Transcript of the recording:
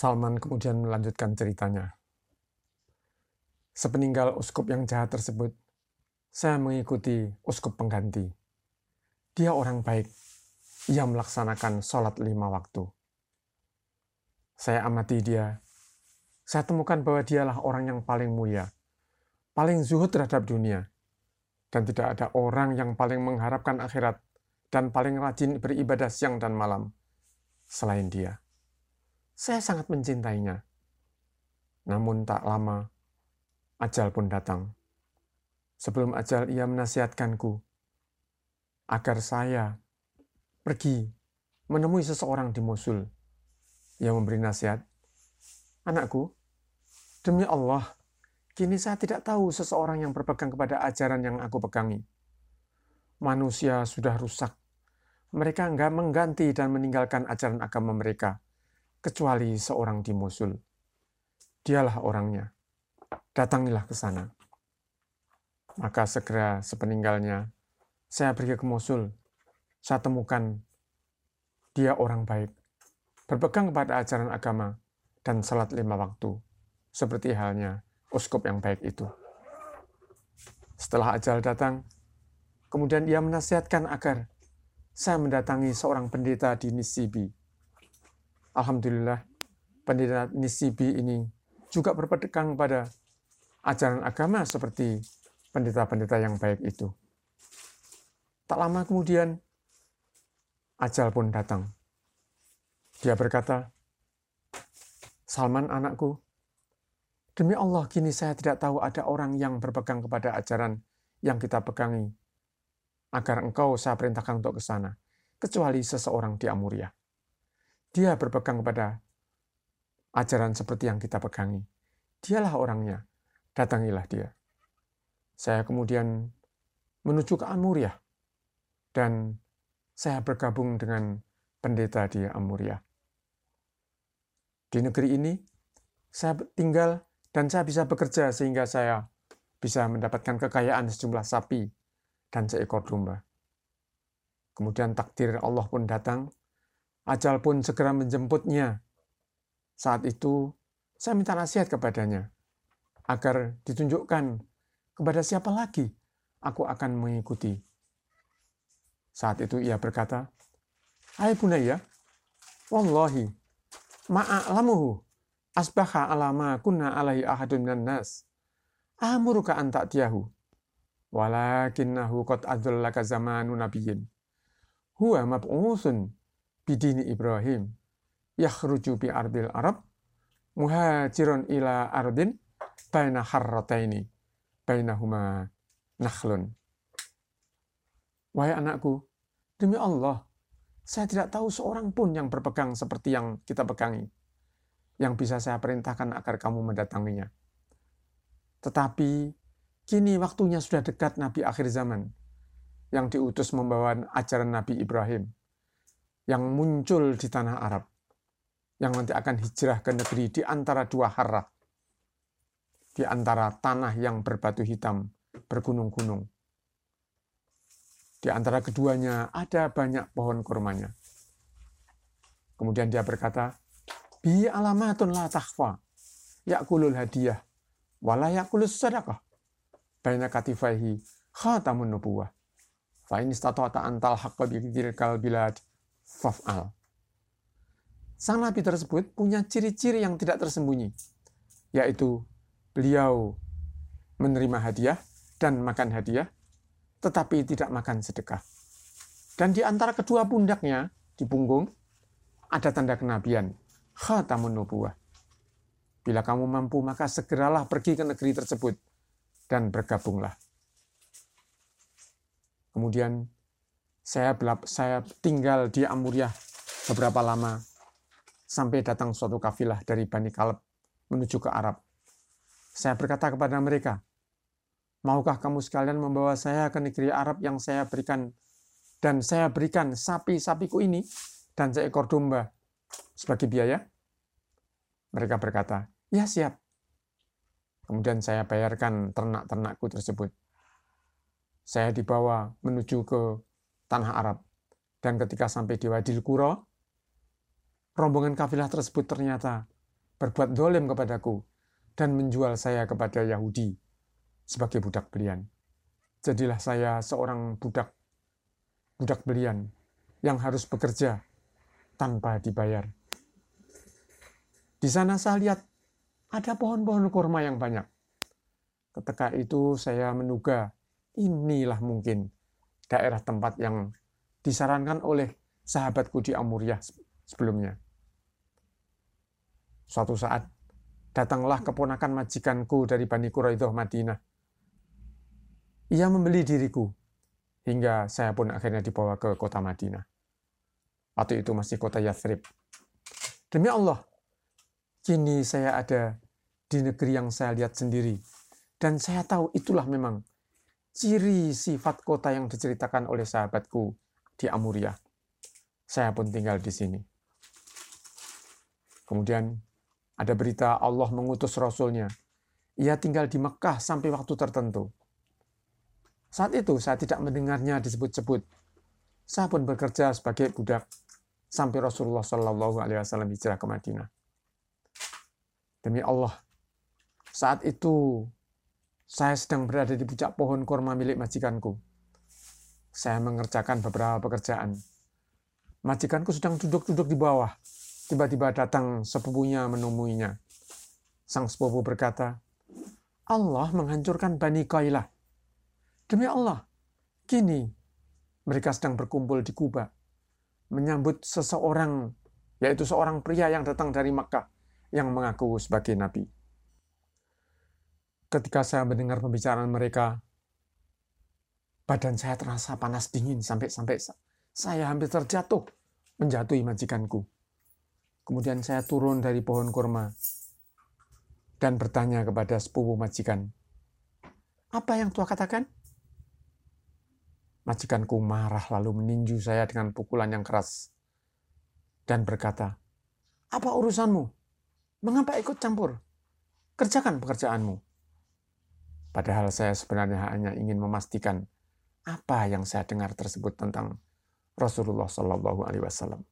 Salman kemudian melanjutkan ceritanya. Sepeninggal uskup yang jahat tersebut, saya mengikuti uskup pengganti. Dia orang baik. Ia melaksanakan sholat lima waktu. Saya amati dia. Saya temukan bahwa dialah orang yang paling mulia, paling zuhud terhadap dunia, dan tidak ada orang yang paling mengharapkan akhirat dan paling rajin beribadah siang dan malam selain dia. Saya sangat mencintainya. Namun tak lama, ajal pun datang. Sebelum ajal ia menasihatkanku agar saya pergi menemui seseorang di Mosul. Ia memberi nasihat, Anakku, demi Allah, kini saya tidak tahu seseorang yang berpegang kepada ajaran yang aku pegangi. Manusia sudah rusak. Mereka enggak mengganti dan meninggalkan ajaran agama mereka, kecuali seorang di Mosul. Dialah orangnya. Datangilah ke sana. Maka segera sepeninggalnya, saya pergi ke Mosul. Saya temukan dia orang baik, berpegang kepada ajaran agama, dan salat lima waktu, seperti halnya uskup yang baik itu. Setelah ajal datang, kemudian ia menasihatkan agar saya mendatangi seorang pendeta di Nisibi. Alhamdulillah, pendeta Nisibi ini juga berpegang pada ajaran agama seperti pendeta-pendeta yang baik itu. Tak lama kemudian, ajal pun datang. Dia berkata, Salman anakku, demi Allah kini saya tidak tahu ada orang yang berpegang kepada ajaran yang kita pegangi, agar engkau saya perintahkan untuk ke sana, kecuali seseorang di Amuria. Dia berpegang kepada ajaran seperti yang kita pegangi. Dialah orangnya, datangilah dia. Saya kemudian menuju ke Amuria dan saya bergabung dengan pendeta di Amuria. Di negeri ini saya tinggal dan saya bisa bekerja sehingga saya bisa mendapatkan kekayaan sejumlah sapi dan seekor domba. Kemudian takdir Allah pun datang, ajal pun segera menjemputnya. Saat itu saya minta nasihat kepadanya agar ditunjukkan kepada siapa lagi aku akan mengikuti? Saat itu ia berkata, Hai bunaya, Wallahi, ma'a'lamuhu, asbaha alama kunna alaihi ahadun minan nas. Amuruka an ta'tiyahu. Walakinnahu qad adallaka zamanu nabiyyin. Huwa mab'usun bidini Ibrahim. Yakhruju bi ardil Arab. Muhajirun ila ardin baina harrataini bainahuma nakhlun. Wahai anakku, demi Allah, saya tidak tahu seorang pun yang berpegang seperti yang kita pegangi, yang bisa saya perintahkan agar kamu mendatanginya. Tetapi kini waktunya sudah dekat Nabi akhir zaman, yang diutus membawa ajaran Nabi Ibrahim, yang muncul di tanah Arab, yang nanti akan hijrah ke negeri di antara dua harah, di antara tanah yang berbatu hitam, bergunung-gunung. Di antara keduanya ada banyak pohon kurmanya. Kemudian dia berkata, Bi alamatun la takhfa, yakulul hadiah, wala yakulus sadaqah, baina katifaihi khatamun nubuwah. Fa in istata'ta antal haqqa bi bilad faf'al. Sang nabi tersebut punya ciri-ciri yang tidak tersembunyi, yaitu beliau menerima hadiah dan makan hadiah, tetapi tidak makan sedekah. Dan di antara kedua pundaknya, di punggung, ada tanda kenabian, khatamun nubuah. Bila kamu mampu, maka segeralah pergi ke negeri tersebut dan bergabunglah. Kemudian saya saya tinggal di Amuriah beberapa lama sampai datang suatu kafilah dari Bani Kaleb menuju ke Arab. Saya berkata kepada mereka, Maukah kamu sekalian membawa saya ke negeri Arab yang saya berikan dan saya berikan sapi-sapiku ini dan seekor domba sebagai biaya? Mereka berkata, ya siap. Kemudian saya bayarkan ternak-ternakku tersebut. Saya dibawa menuju ke tanah Arab. Dan ketika sampai di Wadil Kuro, rombongan kafilah tersebut ternyata berbuat dolim kepadaku dan menjual saya kepada Yahudi sebagai budak belian. Jadilah saya seorang budak budak belian yang harus bekerja tanpa dibayar. Di sana saya lihat ada pohon-pohon kurma yang banyak. Ketika itu saya menduga inilah mungkin daerah tempat yang disarankan oleh sahabatku di Amuriah sebelumnya. Suatu saat, datanglah keponakan majikanku dari Bani Quraidah Madinah. Ia membeli diriku, hingga saya pun akhirnya dibawa ke kota Madinah. Waktu itu masih kota Yathrib. Demi Allah, kini saya ada di negeri yang saya lihat sendiri. Dan saya tahu itulah memang ciri sifat kota yang diceritakan oleh sahabatku di Amuria. Saya pun tinggal di sini. Kemudian ada berita Allah mengutus Rasulnya. Ia tinggal di Mekah sampai waktu tertentu. Saat itu saya tidak mendengarnya disebut-sebut. Saya pun bekerja sebagai budak sampai Rasulullah Shallallahu Alaihi Wasallam hijrah ke Madinah. Demi Allah, saat itu saya sedang berada di puncak pohon korma milik majikanku. Saya mengerjakan beberapa pekerjaan. Majikanku sedang duduk-duduk di bawah Tiba-tiba datang sepupunya menemuinya. Sang sepupu berkata, Allah menghancurkan Bani Qailah. Demi Allah, kini mereka sedang berkumpul di Kuba, menyambut seseorang, yaitu seorang pria yang datang dari Makkah, yang mengaku sebagai Nabi. Ketika saya mendengar pembicaraan mereka, badan saya terasa panas dingin sampai-sampai saya hampir terjatuh, menjatuhi majikanku. Kemudian saya turun dari pohon kurma dan bertanya kepada sepupu majikan, apa yang Tuhan katakan? Majikanku marah lalu meninju saya dengan pukulan yang keras dan berkata, apa urusanmu? Mengapa ikut campur? Kerjakan pekerjaanmu. Padahal saya sebenarnya hanya ingin memastikan apa yang saya dengar tersebut tentang Rasulullah Shallallahu Alaihi Wasallam.